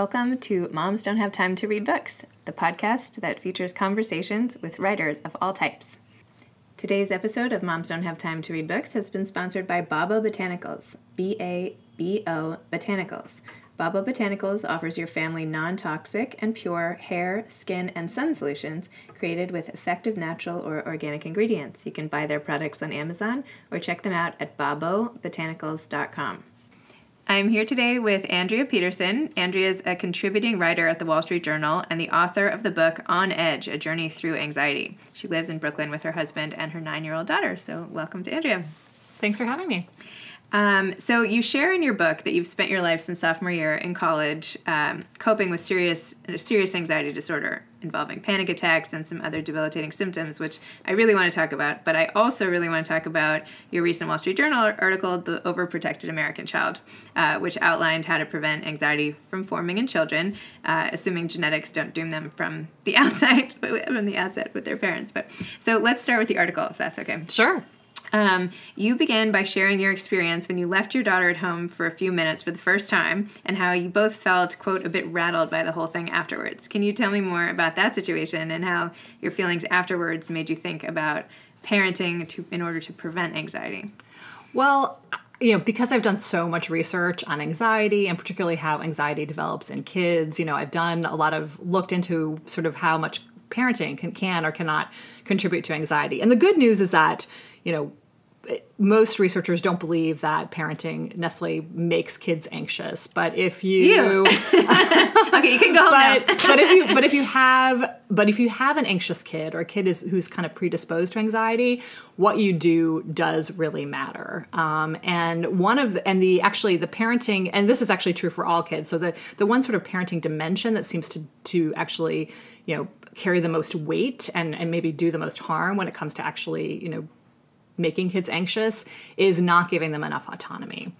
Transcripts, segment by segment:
Welcome to Moms Don't Have Time to Read Books, the podcast that features conversations with writers of all types. Today's episode of Moms Don't Have Time to Read Books has been sponsored by Babo Botanicals, B A B O Botanicals. Babo Botanicals offers your family non toxic and pure hair, skin, and sun solutions created with effective natural or organic ingredients. You can buy their products on Amazon or check them out at babobotanicals.com. I'm here today with Andrea Petersen. Andrea is a contributing writer at the Wall Street Journal and the author of the book On Edge A Journey Through Anxiety. She lives in Brooklyn with her husband and her nine year old daughter. So, welcome to Andrea. Thanks for having me. Um, so you share in your book that you've spent your life since sophomore year in college um, coping with serious serious anxiety disorder involving panic attacks and some other debilitating symptoms, which I really want to talk about. But I also really want to talk about your recent Wall Street Journal article, "The Overprotected American Child," uh, which outlined how to prevent anxiety from forming in children, uh, assuming genetics don't doom them from the outside, from the outset with their parents. But so let's start with the article, if that's okay. Sure. Um, you began by sharing your experience when you left your daughter at home for a few minutes for the first time and how you both felt, quote, a bit rattled by the whole thing afterwards. Can you tell me more about that situation and how your feelings afterwards made you think about parenting to, in order to prevent anxiety? Well, you know, because I've done so much research on anxiety and particularly how anxiety develops in kids, you know, I've done a lot of looked into sort of how much parenting can, can or cannot contribute to anxiety. And the good news is that, you know, most researchers don't believe that parenting necessarily makes kids anxious but if you okay you can go but, but if you but if you have but if you have an anxious kid or a kid is who's kind of predisposed to anxiety what you do does really matter. Um, and one of the, and the actually the parenting and this is actually true for all kids so the the one sort of parenting dimension that seems to to actually you know carry the most weight and and maybe do the most harm when it comes to actually you know making kids anxious is not giving them enough autonomy.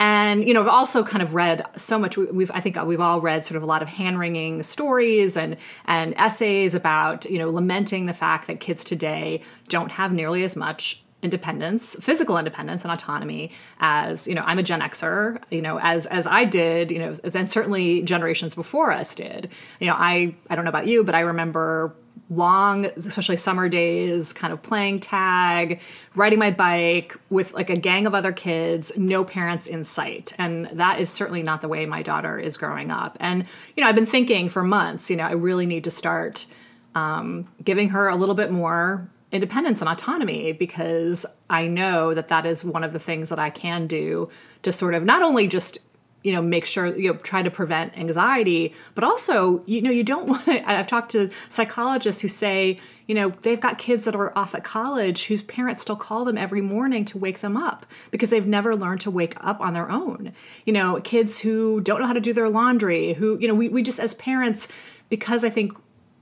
And you know, I've also kind of read so much. We've I think we've all read sort of a lot of hand wringing stories and and essays about you know lamenting the fact that kids today don't have nearly as much independence physical independence and autonomy as you know i'm a gen xer you know as as i did you know as, and certainly generations before us did you know i i don't know about you but i remember long, especially summer days, kind of playing tag, riding my bike with like a gang of other kids, no parents in sight. And that is certainly not the way my daughter is growing up. And, you know, I've been thinking for months, you know, I really need to start um, giving her a little bit more independence and autonomy because I know that that is one of the things that I can do to sort of not only just you know make sure you know try to prevent anxiety. But also you know you don't want to i've talked to psychologists who say you know they've got kids that are off at college whose parents still call them every morning to wake them up because they've never learned to wake up on their own. You know kids who don't know how to do their laundry who you know we, we just as parents because i think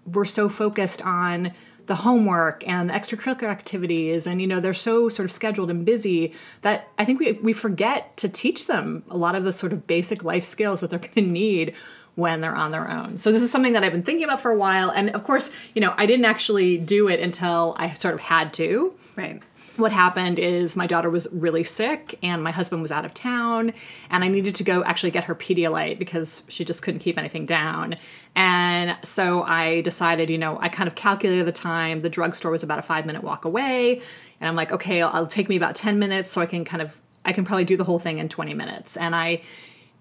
we're so focused on the homework and the extracurricular activities and you know they're so sort of scheduled and busy that i think we, we forget to teach them a lot of the sort of basic life skills that they're going to need when they're on their own. So this is something that i've been thinking about for a while and of course you know i didn't actually do it until i sort of had to. Right what happened is my daughter was really sick and my husband was out of town and I needed to go actually get her Pedialyte because she just couldn't keep anything down. And so I decided, you know, I kind of calculated the time. The drugstore was about a five minute walk away. And I'm like, okay, it'll, it'll take me about 10 minutes so I can kind of, I can probably do the whole thing in 20 minutes. And I,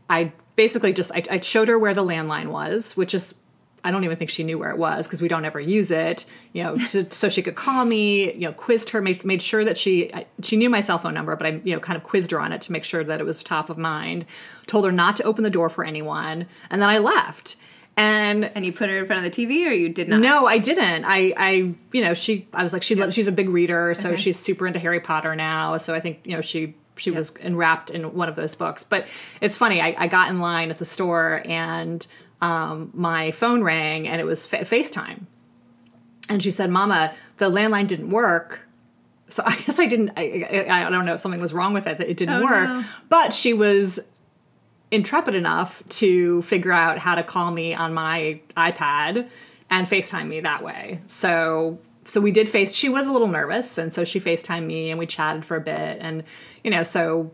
I basically just, I, I showed her where the landline was, which is I don't even think she knew where it was because we don't ever use it, you know, to, so she could call me, you know, quizzed her, made, made sure that she, she knew my cell phone number, but I, you know, kind of quizzed her on it to make sure that it was top of mind, told her not to open the door for anyone. And then I left. And and you put her in front of the TV, or you did not? No, I didn't. I, I, you know, she. I was like, she. Yep. She's a big reader, so okay. she's super into Harry Potter now. So I think you know she she yep. was enwrapped in one of those books. But it's funny. I, I got in line at the store and um, my phone rang and it was fa- FaceTime. And she said, Mama, the landline didn't work. So I guess I didn't, I, I, I don't know if something was wrong with it that it didn't oh, work. No. But she was intrepid enough to figure out how to call me on my iPad and FaceTime me that way. So so we did face she was a little nervous and so she FaceTimed me and we chatted for a bit and you know so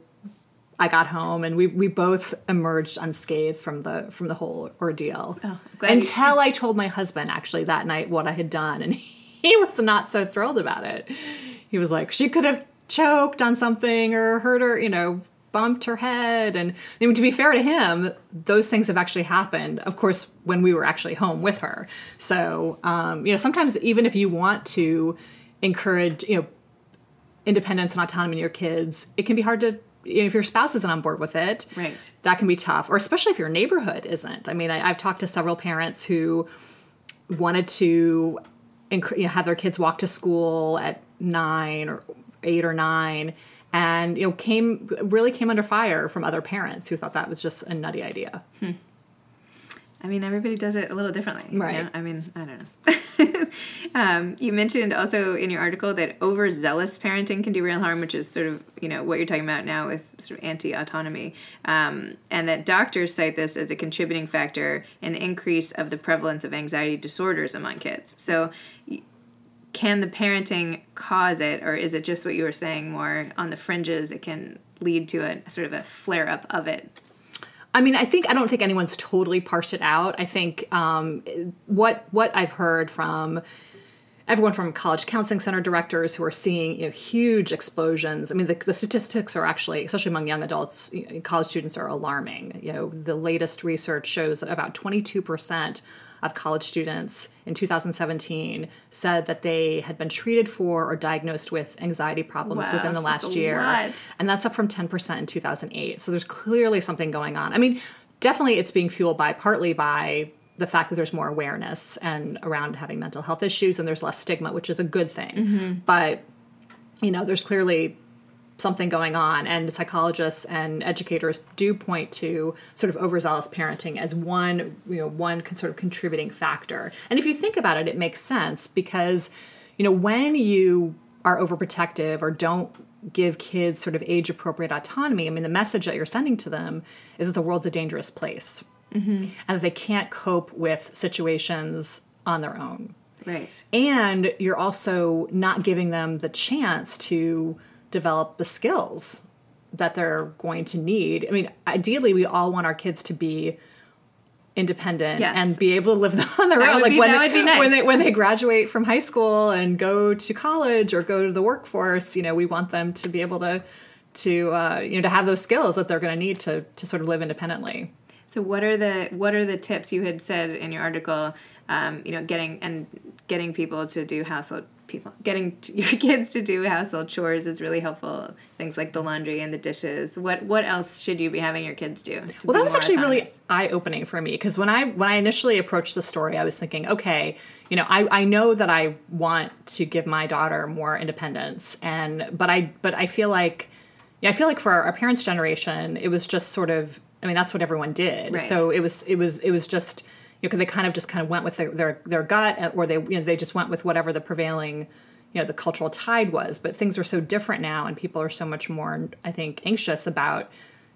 I got home and we, we both emerged unscathed from the from the whole ordeal. Oh, glad you- Until I told my husband actually that night what I had done and he was not so thrilled about it. He was like, she could have choked on something or hurt her, you know, bumped her head. And I mean, to be fair to him, those things have actually happened, of course, when we were actually home with her. So, um, you know, sometimes even if you want to encourage, you know, independence and autonomy in your kids, it can be hard to, if your spouse isn't on board with it, Right. that can be tough, or especially if your neighborhood isn't. I mean, I, I've talked to several parents who wanted to you know, have their kids walk to school at nine or eight or nine, and you know, came really came under fire from other parents who thought that was just a nutty idea. Hmm. I mean, everybody does it a little differently. you Right. know? I mean, I don't know. um, you mentioned also in your article that overzealous parenting can do real harm, which is sort of you know what you're talking about now with sort of anti-autonomy, um, and that doctors cite this as a contributing factor in the increase of the prevalence of anxiety disorders among kids. So. Can the parenting cause it, or is it just what you were saying more on the fringes? It can lead to a sort of a flare up of it. I mean, I think I don't think anyone's totally parsed it out. I think um, what what I've heard from everyone from college counseling center directors who are seeing you know, huge explosions. I mean, the, the statistics are actually, especially among young adults, college students are alarming. You know, the latest research shows that about 22 percent of college students in 2017 said that they had been treated for or diagnosed with anxiety problems Wow, within the last year. lot. and that's up from 10% in 2008 so there's clearly something going on. I mean definitely it's being fueled by partly by the fact that there's more awareness and around having mental health issues and there's less stigma which is a good thing. Mm-hmm. But you know there's clearly something going on and psychologists and educators do point to sort of overzealous parenting as one you know one sort of contributing factor. And if you think about it it makes sense because you know when you are overprotective or don't give kids sort of age appropriate autonomy i mean the message that you're sending to them is that the world's a dangerous place mm-hmm. and that they can't cope with situations on their own. Right. and you're also not giving them the chance to develop the skills that they're going to need. I mean, ideally, we all want our kids to be independent Yes. and be able to live on their own. Like be- when they, nice. when they when they graduate from high school and go to college or go to the workforce, you know, we want them to be able to to uh, you know to have those skills that they're going to need to to sort of live independently. So what are the what are the tips you had said in your article? Um, you know, getting and getting people to do household people getting t- your kids to do household chores is really helpful. Things like the laundry and the dishes. What what else should you be having your kids do? Well, that was actually really eye opening for me because when I when I initially approached the story, I was thinking, okay, you know, I, I know that I want to give my daughter more independence, and but I but I feel like, yeah, I feel like for our, our parents' generation, it was just sort of, I mean, that's what everyone did. Right. So it was it was it was just you know, they kind of just kind of went with their their, their gut, uh, or they you know they just went with whatever the prevailing you know the cultural tide was. But things are so different now and people are so much more i think anxious about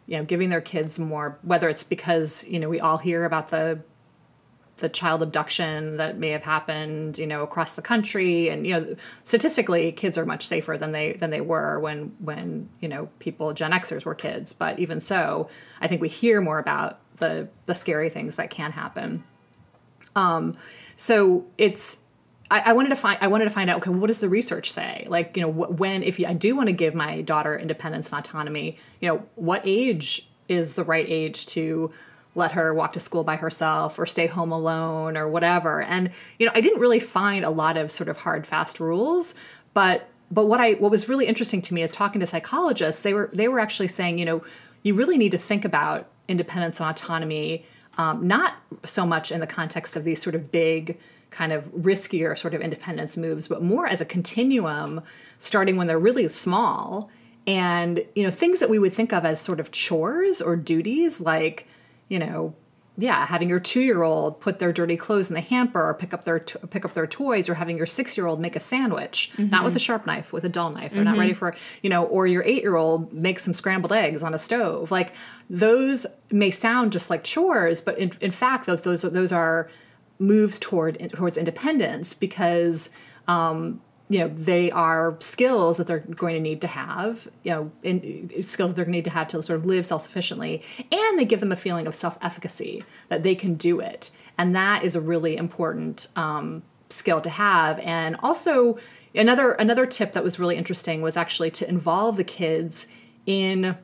you know giving their kids more whether it's because you know we all hear about the the child abduction that may have happened you know across the country. And you know statistically kids are much safer than they than they were when when you know people gen xers were kids. But even so i think we hear more about the the scary things that can happen um so it's I, wanted to find I wanted to find out okay what does the research say? Like you know wh- when if I do want to give my daughter independence and autonomy you know what age is the right age to let her walk to school by herself or stay home alone or whatever? And you know I didn't really find a lot of sort of hard fast rules but but what I what was really interesting to me is talking to psychologists they were they were actually saying you know you really need to think about independence and autonomy um, not so much in the context of these sort of big kind of riskier sort of independence moves but more as a continuum starting when they're really small. And you know things that we would think of as sort of chores or duties like you know yeah having your two-year-old put their dirty clothes in the hamper or pick up their t- pick up their toys or having your six-year-old make a sandwich not with a sharp knife with a dull knife. They're not ready for you know or your eight-year-old make some scrambled eggs on a stove. Like those may sound just like chores but in, in fact those those are, those are moves toward towards independence because um, you know they are skills that they're going to need to have you know in, skills that they're going to need to have to sort of live self-sufficiently and they give them a feeling of self-efficacy that they can do it and that is a really important um, skill to have and also another another tip that was really interesting was actually to involve the kids in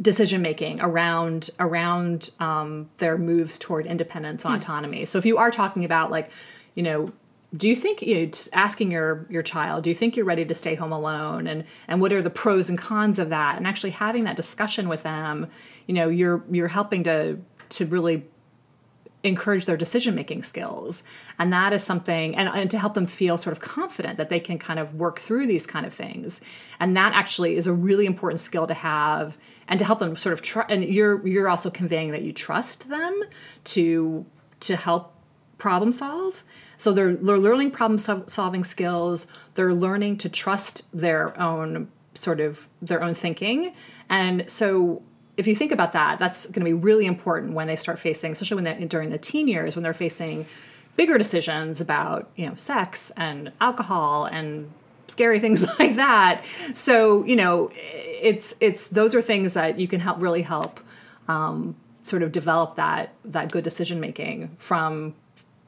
decision making around around um, their moves toward independence and hmm. autonomy. So if you are talking about like, you know, do you think you know just asking your your child, do you think you're ready to stay home alone, and and what are the pros and cons of that, and actually having that discussion with them, you know, you're you're helping to to really encourage their decision making skills. And that is something and, and, to help them feel sort of confident that they can kind of work through these kind of things. And that actually is a really important skill to have and to help them sort of try and you're you're also conveying that you trust them to to help problem solve. So they're, they're learning problem solving skills. They're learning to trust their own sort of their own thinking. And so if you think about that, that's going to be really important when they start facing, especially when they're during the teen years, when they're facing bigger decisions about you know sex and alcohol and scary things like that. So you know, it's it's those are things that you can help really help um, sort of develop that that good decision making from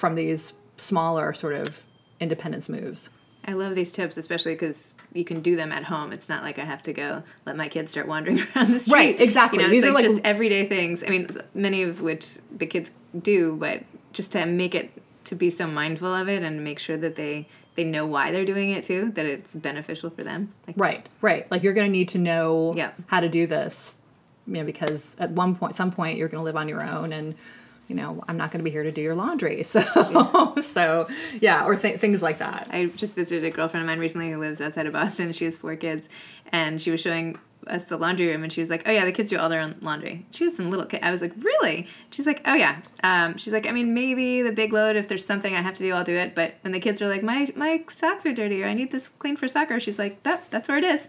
from these smaller sort of independence moves. I love these tips, especially because you can do them at home. It's not like I have to go let my kids start wandering around the street. Right, exactly. You know, These are like, like just everyday things. I mean, many of which the kids do, but just to make it to be so mindful of it and make sure that they they know why they're doing it too, that it's beneficial for them. Like, right, right. Like you're going to need to know yeah. how to do this, you know, because at one point, some point, you're going to live on your own and you know, I'm not going to be here to do your laundry. So, yeah. so yeah, or th- things like that. I just visited a girlfriend of mine recently who lives outside of Boston. She has four kids, and she was showing us the laundry room, and she was like, "Oh yeah, the kids do all their own laundry." She has some little kid. I was like, "Really?" She's like, "Oh yeah." Um, she's like, "I mean, maybe the big load. If there's something I have to do, I'll do it." But when the kids are like, "My my socks are dirty," or "I need this clean for soccer," she's like, "That that's where it is."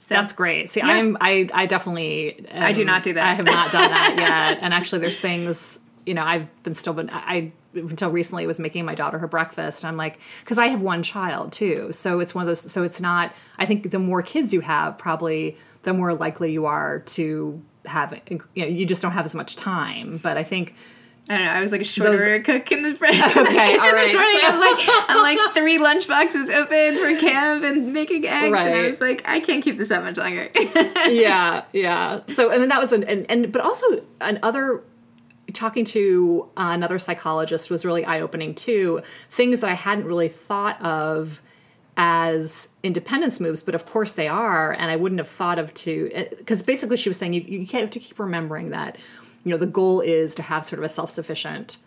So, That's great. See, yeah. I'm I I definitely I do not do that. I have not done that yet. And actually, there's things you know, I've been still been I until recently was making my daughter her breakfast. I'm like, because I have one child too, so it's one of those. So it's not. I think the more kids you have, probably the more likely you are to have. You know, you just don't have as much time. But I think. I don't know. I was like a shorter Those, cook in the, okay, in the kitchen right. this morning. I'm like, I'm like three lunch boxes open for camp and making eggs, right. and I was like, I can't keep this that much longer. yeah, yeah. So, and then that was an and, and but also another talking to another psychologist was really eye opening too. Things that I hadn't really thought of as independence moves, but of course they are, and I wouldn't have thought of to because basically she was saying you you have to keep remembering that you know the goal is to have sort of a self sufficient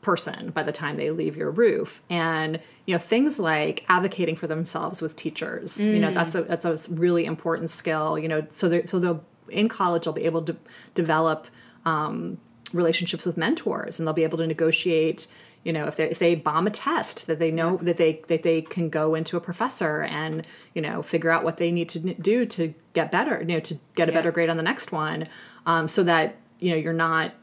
person by the time they leave your roof and you know things like advocating for themselves with teachers mm. you know that's a that's a really important skill you know so they so they'll in college they'll be able to develop um, relationships with mentors and they'll be able to negotiate you know if they if they bomb a test that they know yeah. that they that they can go into a professor and you know figure out what they need to do to get better you know to get a yeah. better grade on the next one um, so that you know you're not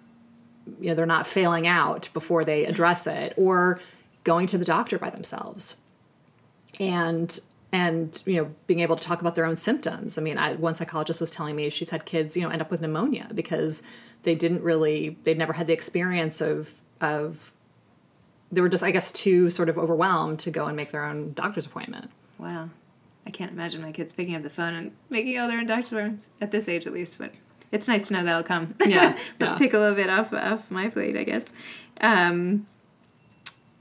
you know they're not failing out before they address it or going to the doctor by themselves and and you know being able to talk about their own symptoms i mean I, one psychologist was telling me she's had kids you know end up with pneumonia because they didn't really they'd never had the experience of of they were just i guess too sort of overwhelmed to go and make their own doctor's appointment wow i can't imagine my kids picking up the phone and making all their own doctor's appointments at this age at least but it's nice to know that'll come yeah, yeah. take a little bit off off my plate i guess um,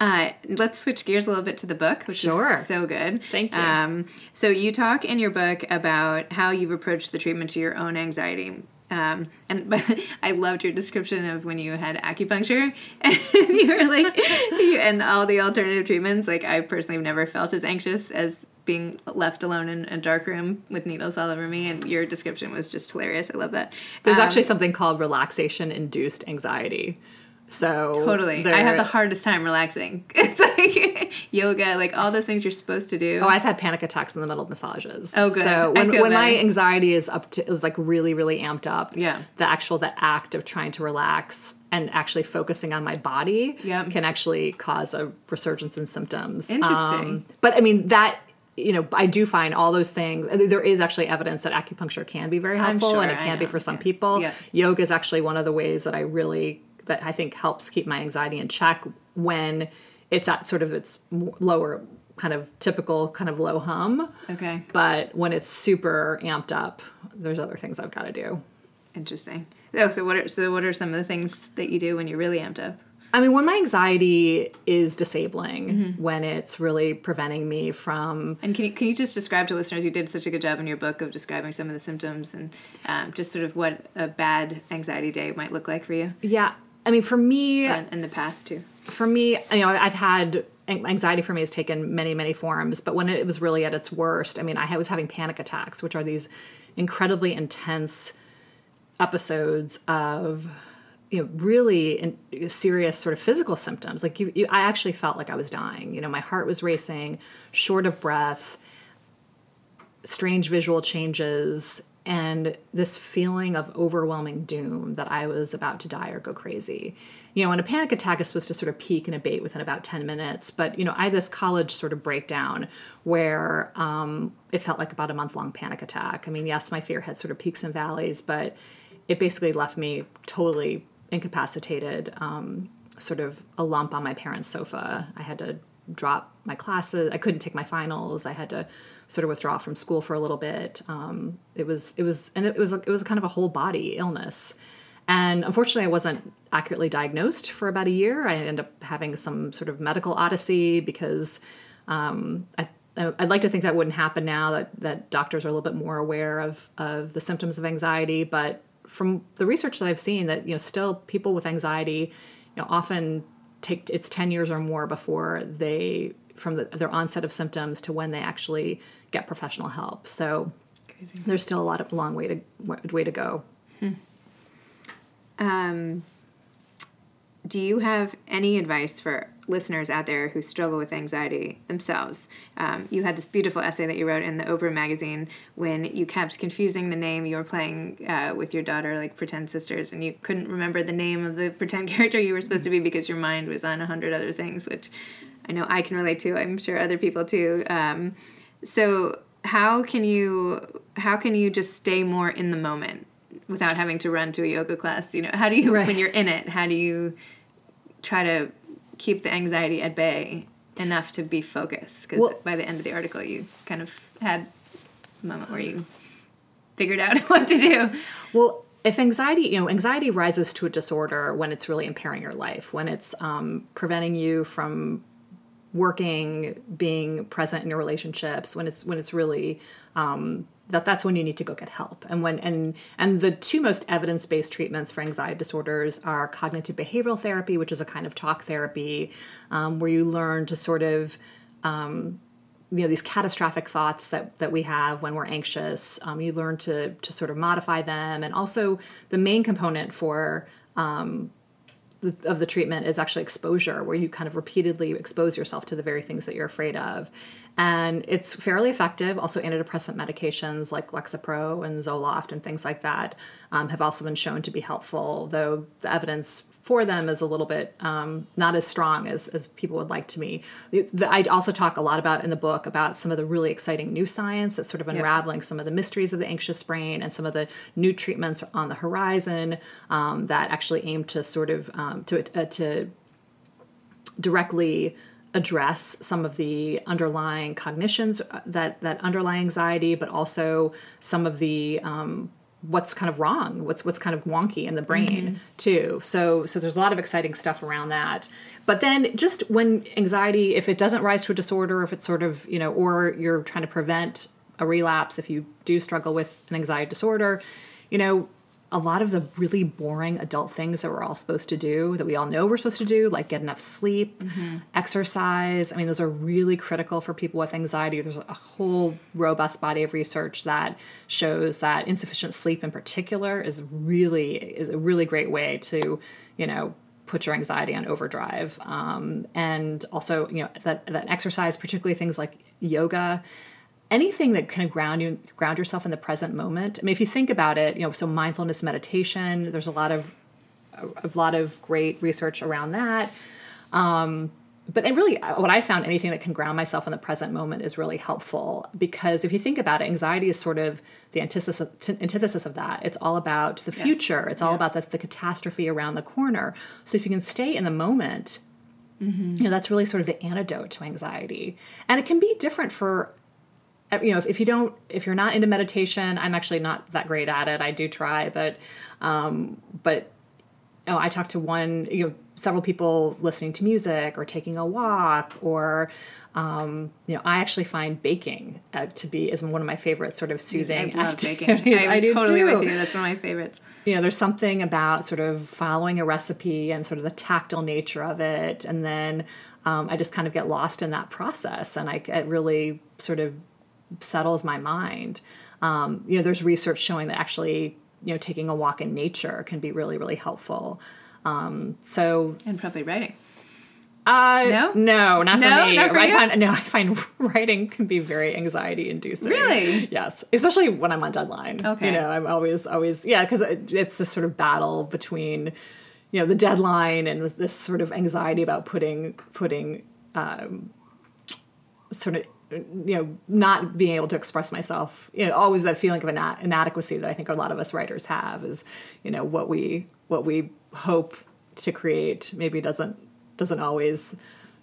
uh, let's switch gears a little bit to the book, which sure. is so good. Thank you. Um, so you talk in your book about how you've approached the treatment to your own anxiety. Um, and but I loved your description of when you had acupuncture and you were like, you, and all the alternative treatments. Like I personally have never felt as anxious as being left alone in a dark room with needles all over me. And your description was just hilarious. I love that. There's um, actually something called relaxation induced anxiety. So totally, I have the hardest time relaxing. It's like yoga, like all those things you're supposed to do. Oh, I've had panic attacks in the middle of massages. Oh, good. So when, when my anxiety is up to is like really really amped up, Yeah. the actual the act of trying to relax and actually focusing on my body Yep. can actually cause a resurgence in symptoms. Um, Interesting. but I mean that you know I do find all those things. There is actually evidence that acupuncture can be very helpful, sure, and it can be for some Yeah. people. Yeah. Yoga is actually one of the ways that I really that I think helps keep my anxiety in check when it's at sort of its lower kind of typical kind of low hum. okay, But when it's super amped up, there's other things I've got to do. interesting. Oh, so what are so what are some of the things that you do when you're really amped up? I mean, when my anxiety is disabling, Mm-hmm. when it's really preventing me from And can you can you just describe to listeners? You did such a good job in your book of describing some of the symptoms and um, just sort of what a bad anxiety day might look like for you yeah. I mean, for me, in, in the past too. For me, you know, I've had anxiety for me has taken many, many forms, but when it was really at its worst, I mean, I was having panic attacks, which are these incredibly intense episodes of you know really in, serious sort of physical symptoms. Like you, you i actually felt like i was dying. You know my heart was racing short of breath strange visual changes and this feeling of overwhelming doom that I was about to die or go crazy. You know, and a panic attack is supposed to sort of peak and abate within about 10 minutes. But, you know, I had this college sort of breakdown where um, it felt like about a month long panic attack. I mean, yes, my fear had sort of peaks and valleys, but it basically left me totally incapacitated, um, sort of a lump on my parents' sofa. I had to drop my classes. I couldn't take my finals. I had to sort of withdraw from school for a little bit. Um, it was it was and it was it was kind of a whole body illness. And unfortunately, I wasn't accurately diagnosed for about a year. I ended up having some sort of medical odyssey because um, I, I'd like to think that wouldn't happen now that, that doctors are a little bit more aware of, of the symptoms of anxiety. But from the research that I've seen, that you know, still people with anxiety, you know, often take it's ten years or more before they from the, their onset of symptoms to when they actually get professional help. So there's still a lot of a long way to way to go. Um, do you have any advice for listeners out there who struggle with anxiety themselves? Um, you had this beautiful essay that you wrote in the Oprah magazine when you kept confusing the name you were playing uh, with your daughter, like pretend sisters, and you couldn't remember the name of the pretend character you were supposed to be because your mind was on a hundred other things, which I know I can relate to. I'm sure other people too. Um, so how can you how can you just stay more in the moment without having to run to a yoga class? You know, how do you Right. when you're in it? How do you try to keep the anxiety at bay enough to be focused? Because Well- by the end of the article, you kind of had a moment where you figured out what to do. Well, if anxiety, you know, anxiety rises to a disorder when it's really impairing your life, when it's um, preventing you from working, being present in your relationships, when it's when it's really um, that that's when you need to go get help. And when and and the two most evidence based treatments for anxiety disorders are cognitive behavioral therapy, which is a kind of talk therapy um, where you learn to sort of you know these catastrophic thoughts that that we have when we're anxious um, you learn to to sort of modify them and also the main component for um, of the treatment is actually exposure where you kind of repeatedly expose yourself to the very things that you're afraid of. And it's fairly effective. Also antidepressant medications like lexapro and zoloft and things like that um, have also been shown to be helpful though the evidence for them is a little bit um, not as strong as, as people would like to me. I also talk a lot about in the book about some of the really exciting new science that's sort of unraveling some of the mysteries of the anxious brain and some of the new treatments on the horizon um, that actually aim to sort of um, to uh, to directly address some of the underlying cognitions uh, that that underlie anxiety, but also some of the um, what's kind of wrong, what's what's kind of wonky in the brain mm-hmm. too. So so there's a lot of exciting stuff around that. But then just when anxiety, if it doesn't rise to a disorder, if it's sort of you know, or you're trying to prevent a relapse, if you do struggle with an anxiety disorder, you know. A lot of the really boring adult things that we're all supposed to do, that we all know we're supposed to do, like get enough sleep, exercise. I mean, those are really critical for people with anxiety. There's a whole robust body of research that shows that insufficient sleep in particular is really is a really great way to, you know, put your anxiety on overdrive. Um, and also, you know, that, that exercise, particularly things like yoga, anything that kind of ground you ground yourself in the present moment. I mean, if you think about it, you know, so mindfulness meditation, there's a lot of a, a lot of great research around that. Um, but and really what i found anything that can ground myself in the present moment is really helpful because if you think about it anxiety is sort of the antithesis, antithesis of that it's all about the yes. future it's all yeah. about the, the, catastrophe around the corner so if you can stay in the moment mm-hmm. you know that's really sort of the antidote to anxiety and it can be different for you know if, if you don't if you're not into meditation i'm actually not that great at it i do try but um but oh, I talked to one, you know, several people listening to music or taking a walk or um, you know, I actually find baking uh, to be is one of my favorite sort of soothing I activities. Baking. I do totally too. with you. That's one of my favorites. You know, there's something about sort of following a recipe and sort of the tactile nature of it, and then um, I just kind of get lost in that process, and I it really sort of settles my mind. Um, you know, there's research showing that actually, you know, taking a walk in nature can be really, really helpful. Um, so and probably writing. Uh, no, no, not no, for me. Not for I you? find no, I find writing can be very anxiety inducing. Really? Yes, especially when I'm on deadline. Okay. You know, I'm always, always, yeah, because it's this sort of battle between, you know, the deadline and this sort of anxiety about putting putting, um, sort of you know not being able to express myself you know always that feeling of inadequacy that i think a lot of us writers have is you know what we what we hope to create maybe doesn't doesn't always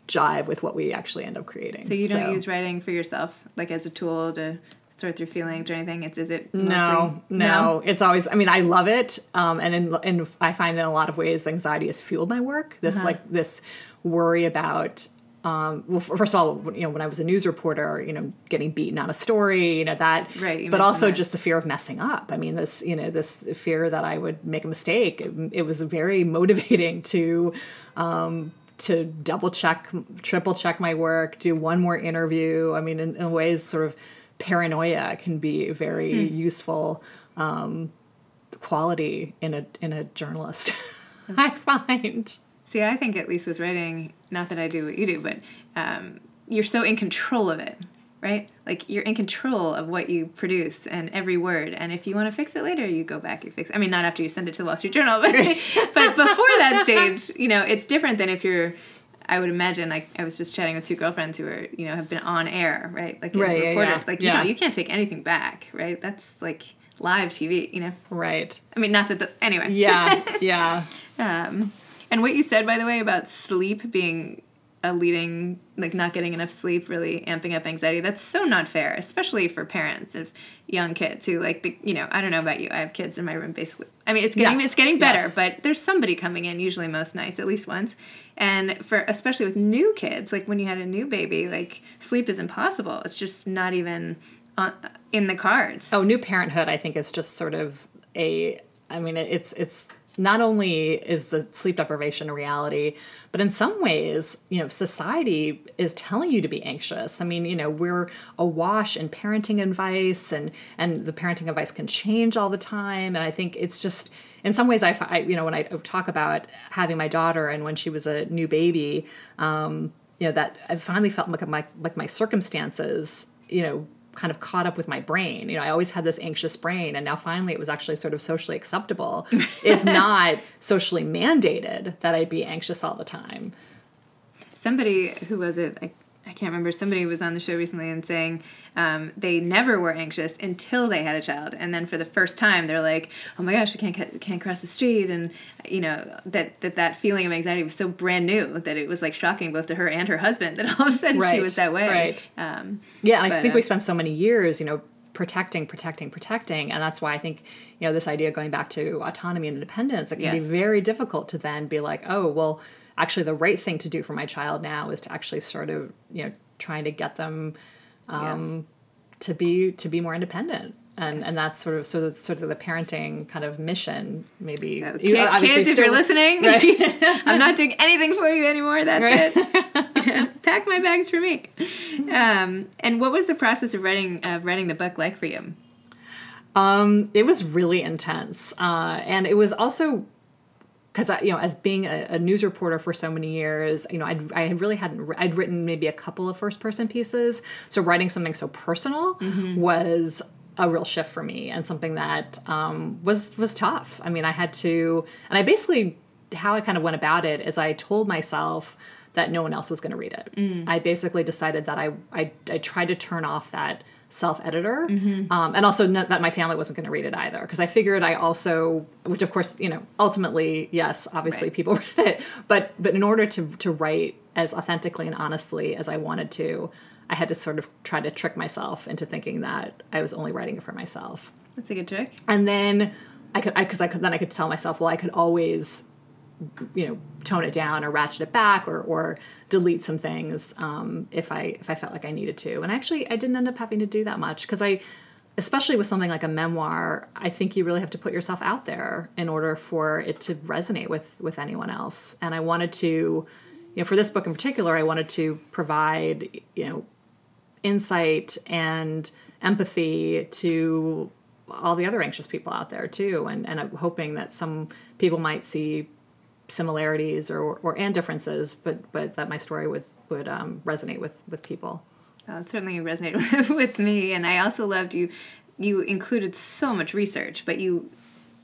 jive with what we actually end up creating. So you don't so. use writing for yourself like as a tool to sort through feelings or anything. It's is it mostly, no, no, no, It's always. I mean, I love it, um, and in, and I find in a lot of ways anxiety has fueled my work. This uh-huh. like this worry about um, well, first of all, you know, when I was a news reporter, you know, getting beaten on a story, you know, that, right, but also that. just the fear of messing up. I mean, this, you know, this fear that I would make a mistake. It, it was very motivating to, um, to double check, triple check my work, do one more interview. I mean, in, in ways, sort of paranoia can be very hmm. useful um, quality in a in a journalist. I find. See, I think at least with writing, not that I do what you do, but um, you're so in control of it, right? Like you're in control of what you produce and every word. And if you want to fix it later, you go back, you fix. It. I mean, not after you send it to the Wall Street Journal, but but before that stage, you know, it's different than if you're. I would imagine, like I was just chatting with two girlfriends who are, you know, have been on air, right? Like right, yeah, yeah. like you yeah. know, you can't take anything back, right? That's like live TV, you know. Right. I mean, not that the anyway. Yeah, yeah. um, and what you said, by the way, about sleep being a leading, like not getting enough sleep, really amping up anxiety, that's so not fair, especially for parents of young kids who, like, the, you know, I don't know about you. I have kids in my room basically. I mean, it's getting, yes. it's getting better, yes. but there's somebody coming in usually most nights, at least once. And for, especially with new kids, like when you had a new baby, like sleep is impossible. It's just not even on, in the cards. Oh, new parenthood, I think is just sort of a, I mean, it's, it's, not only is the sleep deprivation a reality, but in some ways, you know, society is telling you to be anxious. I mean, you know, we're awash in parenting advice, and and the parenting advice can change all the time. And I think it's just, in some ways, I, I you know, when I talk about having my daughter and when she was a new baby, um, you know, that I finally felt like my like my circumstances, you know, kind of caught up with my brain. You know, I always had this anxious brain, and now finally it was actually sort of socially acceptable, if not socially mandated, that I'd be anxious all the time. Somebody who was it? I, I can't remember. Somebody was on the show recently and saying um, they never were anxious until they had a child, and then for the first time they're like, "Oh my gosh, I can't can't cross the street," and you know that that that feeling of anxiety was so brand new that it was like shocking both to her and her husband that all of a sudden right, she was that way. Right. Um, yeah, and but, I think uh, we spent so many years, you know, protecting, protecting, protecting. And that's why I think, you know, this idea going back to autonomy and independence, it can yes. be very difficult to then be like, oh, well, actually the right thing to do for my child now is to actually sort of, you know, trying to get them um, yeah. to be to be more independent. And, yes. and that's sort of sort of sort of the parenting kind of mission maybe so, you, kids, if you're listening right? i'm not doing anything for you anymore that's right. it pack my bags for me um, and what was the process of writing of writing the book like for you um, it was really intense uh, and it was also because I, you know, as being a, a, news reporter for so many years, you know, I'd, I really hadn't, I'd written maybe a couple of first person pieces. So writing something so personal mm-hmm. was a real shift for me and something that um, was was tough. I mean, I had to, and I basically how I kind of went about it is I told myself that no one else was going to read it. Mm. I basically decided that I, I I tried to turn off that self editor, mm-hmm. um, and also that my family wasn't going to read it either because I figured I also, which of course you know, ultimately yes, obviously right. people read it, but but in order to to write as authentically and honestly as I wanted to, I had to sort of try to trick myself into thinking that I was only writing it for myself. That's a good trick. And then I could, because I, I, could, then I could tell myself, well, I could always, you know, tone it down or ratchet it back or, or delete some things um, if I if I felt like I needed to. And actually, I didn't end up having to do that much because I, especially with something like a memoir, I think you really have to put yourself out there in order for it to resonate with with anyone else. And I wanted to, you know, for this book in particular, I wanted to provide, you know insight and empathy to all the other anxious people out there too and, and i'm hoping that some people might see similarities or, or and differences but but that my story would would um, resonate with with people. Oh, it certainly resonated with me and i also loved you. You included so much research but you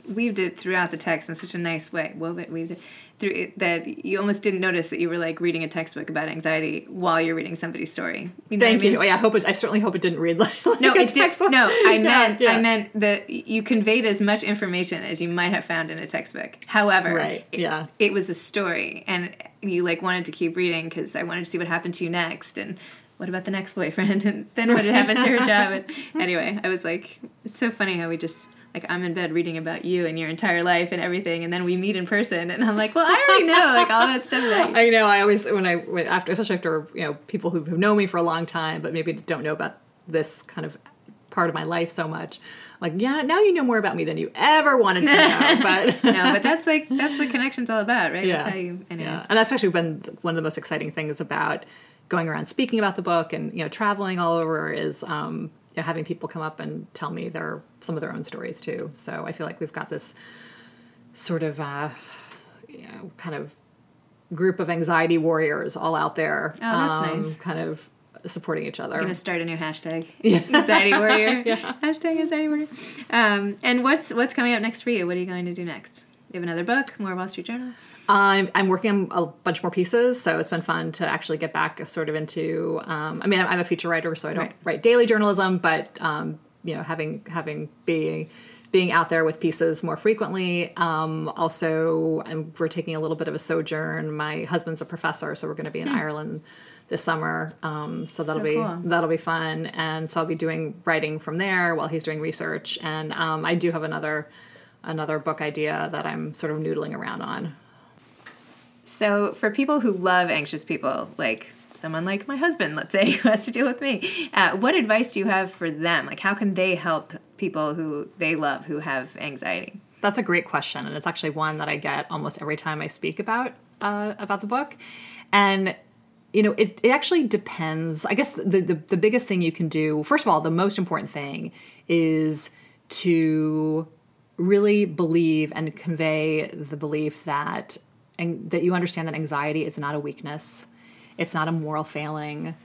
weaved it throughout the text in such a nice way wove it weaved it through it, that you almost didn't notice that you were like reading a textbook about anxiety while you're reading somebody's story. You know Thank I mean? you. Yeah, I hope it. I certainly hope it didn't read like, like no, it did. No, I meant yeah. I meant that you conveyed as much information as you might have found in a textbook. However, right. It, yeah, it was a story, and you like wanted to keep reading because I wanted to see what happened to you next and what about the next boyfriend and then what had happened to her job and anyway i was like it's so funny how we just like I'm in bed reading about you and your entire life and everything, and then we meet in person, and I'm like, well, I already know like all that stuff. That I know. I always when I after especially after you know people who have known me for a long time, but maybe don't know about this kind of part of my life so much. Like, yeah, now you know more about me than you ever wanted to know. But no, but that's like that's what connection's all about, right? Yeah. You, anyway. yeah. And that's actually been one of the most exciting things about going around speaking about the book and you know traveling all over is um, you know, having people come up and tell me their some of their own stories too. So I feel like we've got this sort of uh, you know kind of group of anxiety warriors all out there. Oh, that's um, nice. Kind of supporting each other. I'm gonna start a new hashtag. Yeah. anxiety warrior. yeah. Hashtag anxiety warrior. Um, and what's what's coming up next for you? What are you going to do next? You have another book, more Wall Street Journal. I'm, I'm working on a bunch more pieces, so it's been fun to actually get back sort of into. Um, I mean, I'm a feature writer, so I don't right. write daily journalism, but um, you know, having having being being out there with pieces more frequently. Um, also, I'm, we're taking a little bit of a sojourn. My husband's a professor, so we're going to be in hmm. Ireland this summer. Um, so that'll so be cool. that'll be fun, and so I'll be doing writing from there while he's doing research. And um, I do have another another book idea that I'm sort of noodling around on. So, for people who love anxious people, like someone like my husband, let's say, who has to deal with me, uh, what advice do you have for them? Like, how can they help people who they love who have anxiety? That's a great question, and it's actually one that I get almost every time I speak about uh, about the book. And you know, it, it actually depends. I guess the, the the biggest thing you can do, first of all, the most important thing is to really believe and convey the belief that and that you understand that anxiety is not a weakness, it's not a moral failing.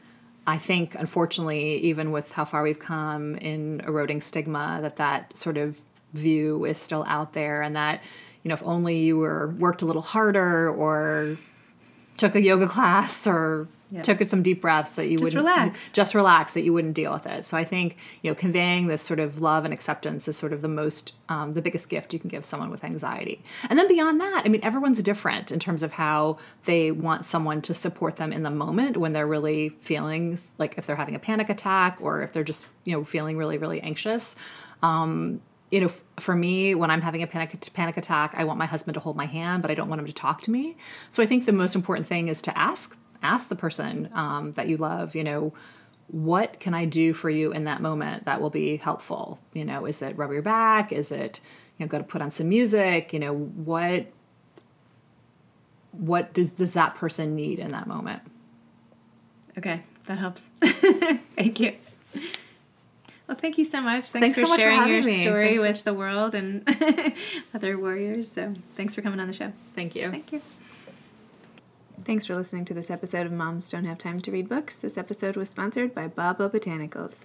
I think, unfortunately, even with how far we've come in eroding stigma, that that sort of view is still out there, and that you know, if only you were worked a little harder or took a yoga class or Yep. took some deep breaths that you just wouldn't relax. just relax that you wouldn't deal with it. So I think you know conveying this sort of love and acceptance is sort of the most um, the biggest gift you can give someone with anxiety. And then beyond that, I mean everyone's different in terms of how they want someone to support them in the moment when they're really feeling like if they're having a panic attack or if they're just you know feeling really really anxious. Um, you know, for me, when I'm having a panic panic attack, I want my husband to hold my hand, but I don't want him to talk to me. So I think the most important thing is to ask ask the person um, that you love, you know, what can I do for you in that moment that will be helpful? You know, is it rub your back? Is it, you know, go to put on some music? You know, what what does does that person need in that moment? Okay, that helps. Thank you. Well, thank you so much. Thanks, Thanks for so much sharing having your me. story Thanks for- with the world and other warriors. So, thanks for coming on the show. Thank you. Thank you. Thanks for listening to this episode of Moms Don't Have Time to Read Books. This episode was sponsored by Babo Botanicals.